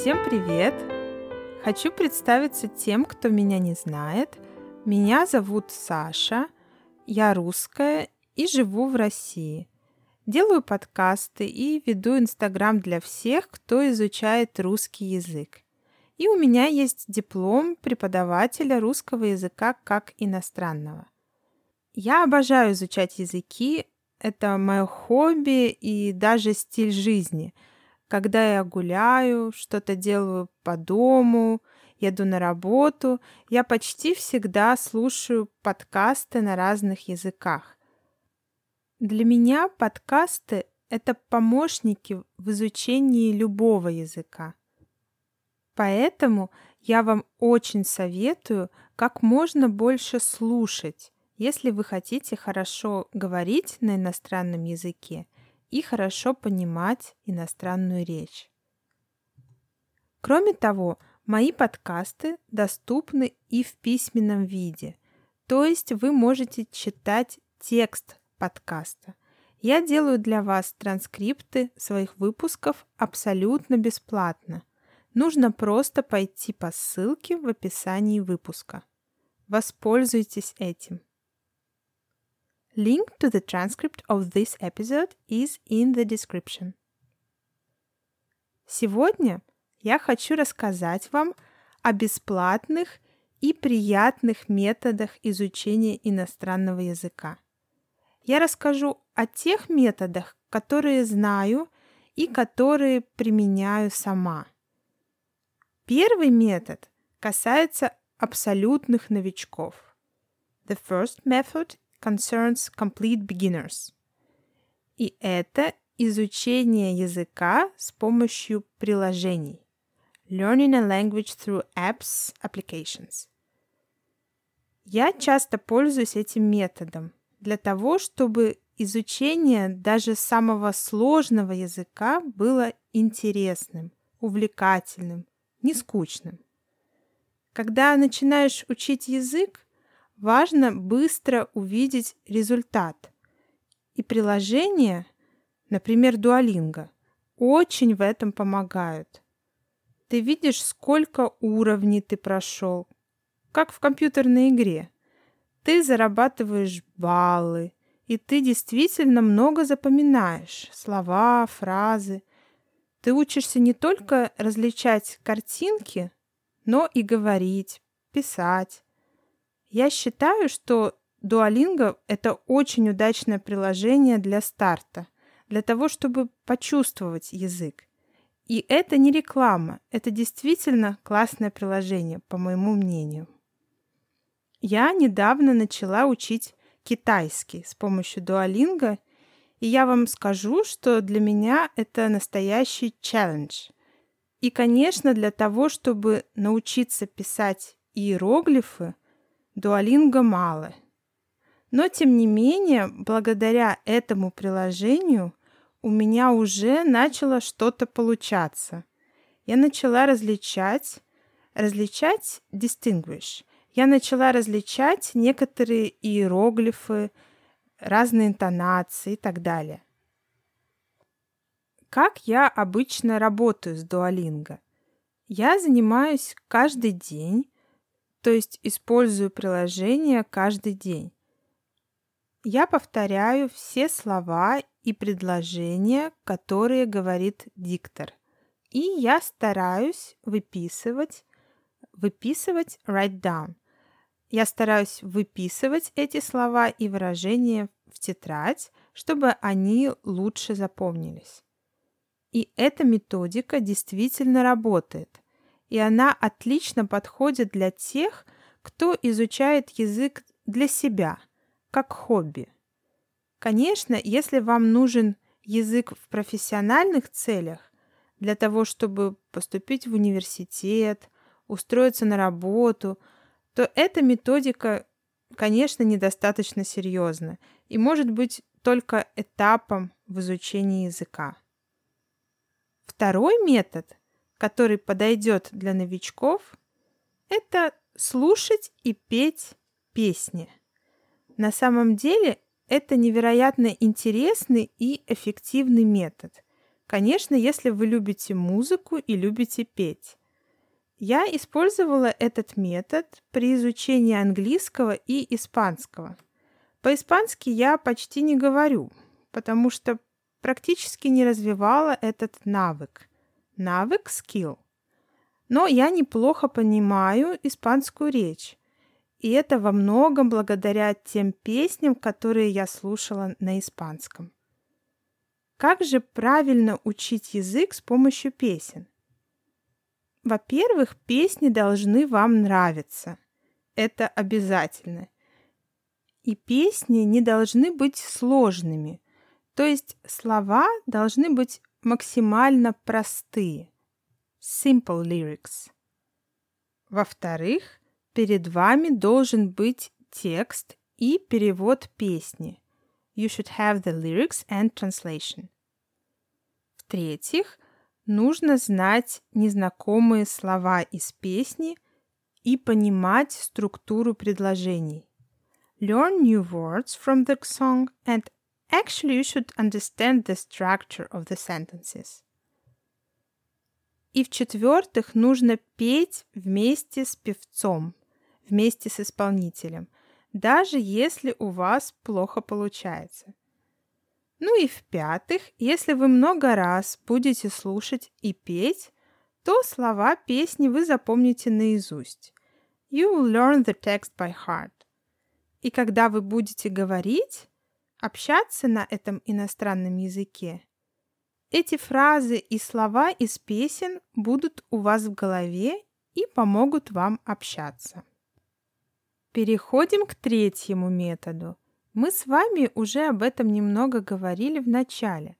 Всем привет! Хочу представиться тем, кто меня не знает. Меня зовут Саша, я русская и живу в России. Делаю подкасты и веду Инстаграм для всех, кто изучает русский язык. И у меня есть диплом преподавателя русского языка как иностранного. Я обожаю изучать языки, это мое хобби и даже стиль жизни – когда я гуляю, что-то делаю по дому, еду на работу, я почти всегда слушаю подкасты на разных языках. Для меня подкасты — это помощники в изучении любого языка. Поэтому я вам очень советую как можно больше слушать, если вы хотите хорошо говорить на иностранном языке – и хорошо понимать иностранную речь. Кроме того, мои подкасты доступны и в письменном виде, то есть вы можете читать текст подкаста. Я делаю для вас транскрипты своих выпусков абсолютно бесплатно. Нужно просто пойти по ссылке в описании выпуска. Воспользуйтесь этим. Link to the transcript of this episode is in the description. Сегодня я хочу рассказать вам о бесплатных и приятных методах изучения иностранного языка. Я расскажу о тех методах, которые знаю и которые применяю сама. Первый метод касается абсолютных новичков. The first method concerns complete beginners. И это изучение языка с помощью приложений. Learning a language through apps, applications. Я часто пользуюсь этим методом для того, чтобы изучение даже самого сложного языка было интересным, увлекательным, не скучным. Когда начинаешь учить язык, важно быстро увидеть результат. И приложения, например, Duolingo, очень в этом помогают. Ты видишь, сколько уровней ты прошел, как в компьютерной игре. Ты зарабатываешь баллы, и ты действительно много запоминаешь слова, фразы. Ты учишься не только различать картинки, но и говорить, писать. Я считаю, что Duolingo — это очень удачное приложение для старта, для того, чтобы почувствовать язык. И это не реклама, это действительно классное приложение, по моему мнению. Я недавно начала учить китайский с помощью Duolingo, и я вам скажу, что для меня это настоящий челлендж. И, конечно, для того, чтобы научиться писать иероглифы – Дуалинго мало. Но, тем не менее, благодаря этому приложению у меня уже начало что-то получаться. Я начала различать, различать distinguish. Я начала различать некоторые иероглифы, разные интонации и так далее. Как я обычно работаю с Duolingo? Я занимаюсь каждый день то есть использую приложение каждый день. Я повторяю все слова и предложения, которые говорит диктор. И я стараюсь выписывать, выписывать write down. Я стараюсь выписывать эти слова и выражения в тетрадь, чтобы они лучше запомнились. И эта методика действительно работает – и она отлично подходит для тех, кто изучает язык для себя, как хобби. Конечно, если вам нужен язык в профессиональных целях, для того, чтобы поступить в университет, устроиться на работу, то эта методика, конечно, недостаточно серьезна и может быть только этапом в изучении языка. Второй метод который подойдет для новичков, это слушать и петь песни. На самом деле это невероятно интересный и эффективный метод. Конечно, если вы любите музыку и любите петь. Я использовала этот метод при изучении английского и испанского. По-испански я почти не говорю, потому что практически не развивала этот навык. Навык – skill. Но я неплохо понимаю испанскую речь. И это во многом благодаря тем песням, которые я слушала на испанском. Как же правильно учить язык с помощью песен? Во-первых, песни должны вам нравиться. Это обязательно. И песни не должны быть сложными. То есть слова должны быть максимально простые. Simple lyrics. Во-вторых, перед вами должен быть текст и перевод песни. You should have the lyrics and translation. В-третьих, нужно знать незнакомые слова из песни и понимать структуру предложений. Learn new words from the song and actually you should understand the structure of the sentences. И в-четвертых, нужно петь вместе с певцом, вместе с исполнителем, даже если у вас плохо получается. Ну и в-пятых, если вы много раз будете слушать и петь, то слова песни вы запомните наизусть. You will learn the text by heart. И когда вы будете говорить, общаться на этом иностранном языке, эти фразы и слова из песен будут у вас в голове и помогут вам общаться. Переходим к третьему методу. Мы с вами уже об этом немного говорили в начале.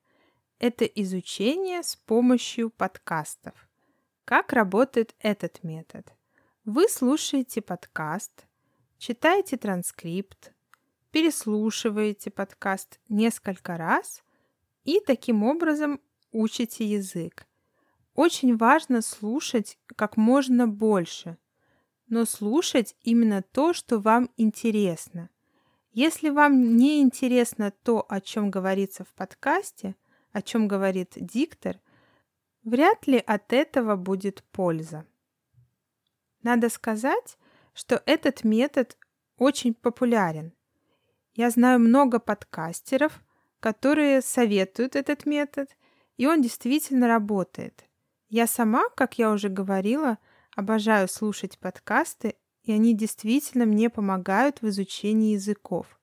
Это изучение с помощью подкастов. Как работает этот метод? Вы слушаете подкаст, читаете транскрипт, переслушиваете подкаст несколько раз и таким образом учите язык. Очень важно слушать как можно больше – но слушать именно то, что вам интересно. Если вам не интересно то, о чем говорится в подкасте, о чем говорит диктор, вряд ли от этого будет польза. Надо сказать, что этот метод очень популярен. Я знаю много подкастеров, которые советуют этот метод, и он действительно работает. Я сама, как я уже говорила, Обожаю слушать подкасты, и они действительно мне помогают в изучении языков.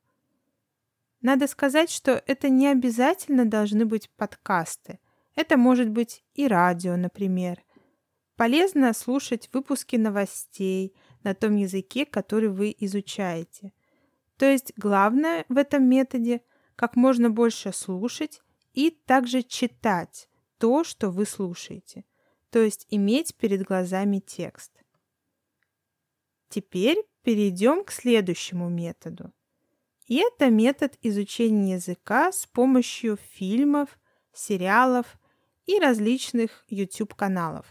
Надо сказать, что это не обязательно должны быть подкасты. Это может быть и радио, например. Полезно слушать выпуски новостей на том языке, который вы изучаете. То есть главное в этом методе как можно больше слушать и также читать то, что вы слушаете – то есть иметь перед глазами текст. Теперь перейдем к следующему методу. И это метод изучения языка с помощью фильмов, сериалов и различных YouTube-каналов.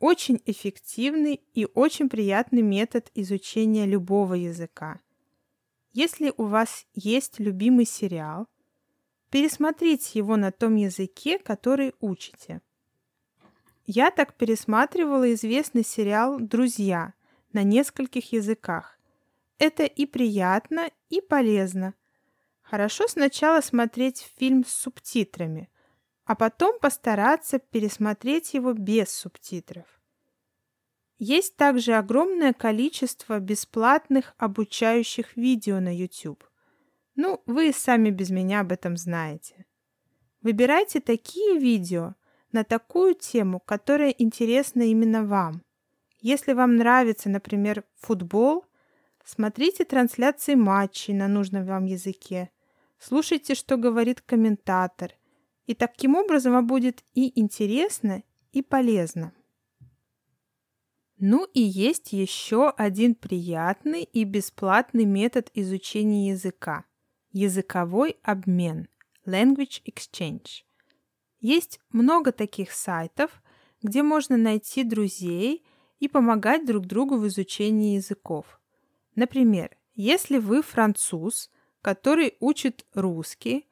Очень эффективный и очень приятный метод изучения любого языка. Если у вас есть любимый сериал, пересмотрите его на том языке, который учите – я так пересматривала известный сериал «Друзья» на нескольких языках. Это и приятно, и полезно. Хорошо сначала смотреть фильм с субтитрами, а потом постараться пересмотреть его без субтитров. Есть также огромное количество бесплатных обучающих видео на YouTube. Ну, вы сами без меня об этом знаете. Выбирайте такие видео – на такую тему, которая интересна именно вам. Если вам нравится, например, футбол, смотрите трансляции матчей на нужном вам языке, слушайте, что говорит комментатор, и таким образом вам будет и интересно, и полезно. Ну и есть еще один приятный и бесплатный метод изучения языка – языковой обмен – language exchange – есть много таких сайтов, где можно найти друзей и помогать друг другу в изучении языков. Например, если вы француз, который учит русский,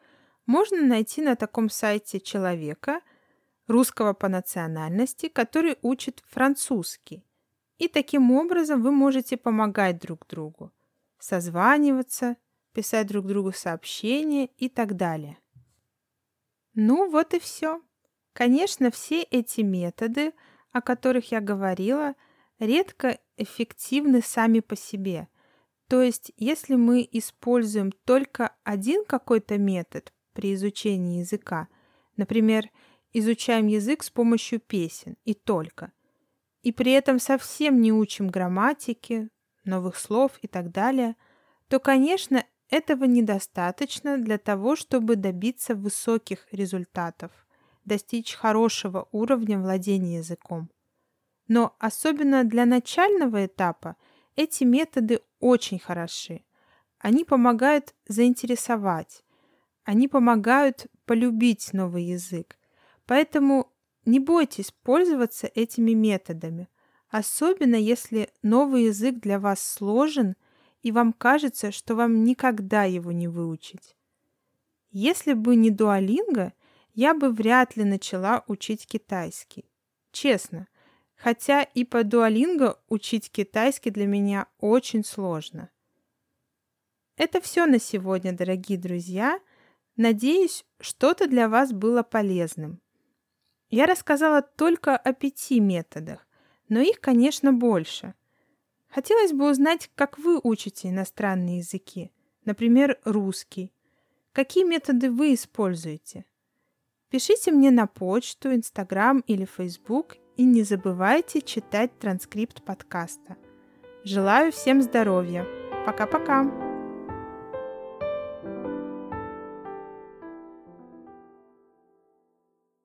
можно найти на таком сайте человека, русского по национальности, который учит французский. И таким образом вы можете помогать друг другу, созваниваться, писать друг другу сообщения и так далее. Ну вот и все. Конечно, все эти методы, о которых я говорила, редко эффективны сами по себе. То есть, если мы используем только один какой-то метод при изучении языка, например, изучаем язык с помощью песен и только, и при этом совсем не учим грамматики, новых слов и так далее, то, конечно, этого недостаточно для того, чтобы добиться высоких результатов, достичь хорошего уровня владения языком. Но особенно для начального этапа эти методы очень хороши. Они помогают заинтересовать, они помогают полюбить новый язык. Поэтому не бойтесь пользоваться этими методами, особенно если новый язык для вас сложен – и вам кажется, что вам никогда его не выучить. Если бы не дуалинго, я бы вряд ли начала учить китайский. Честно, хотя и по дуалинго учить китайский для меня очень сложно. Это все на сегодня, дорогие друзья. Надеюсь, что-то для вас было полезным. Я рассказала только о пяти методах, но их, конечно, больше – Хотелось бы узнать, как вы учите иностранные языки, например, русский. Какие методы вы используете? Пишите мне на почту, Инстаграм или Фейсбук и не забывайте читать транскрипт подкаста. Желаю всем здоровья. Пока-пока.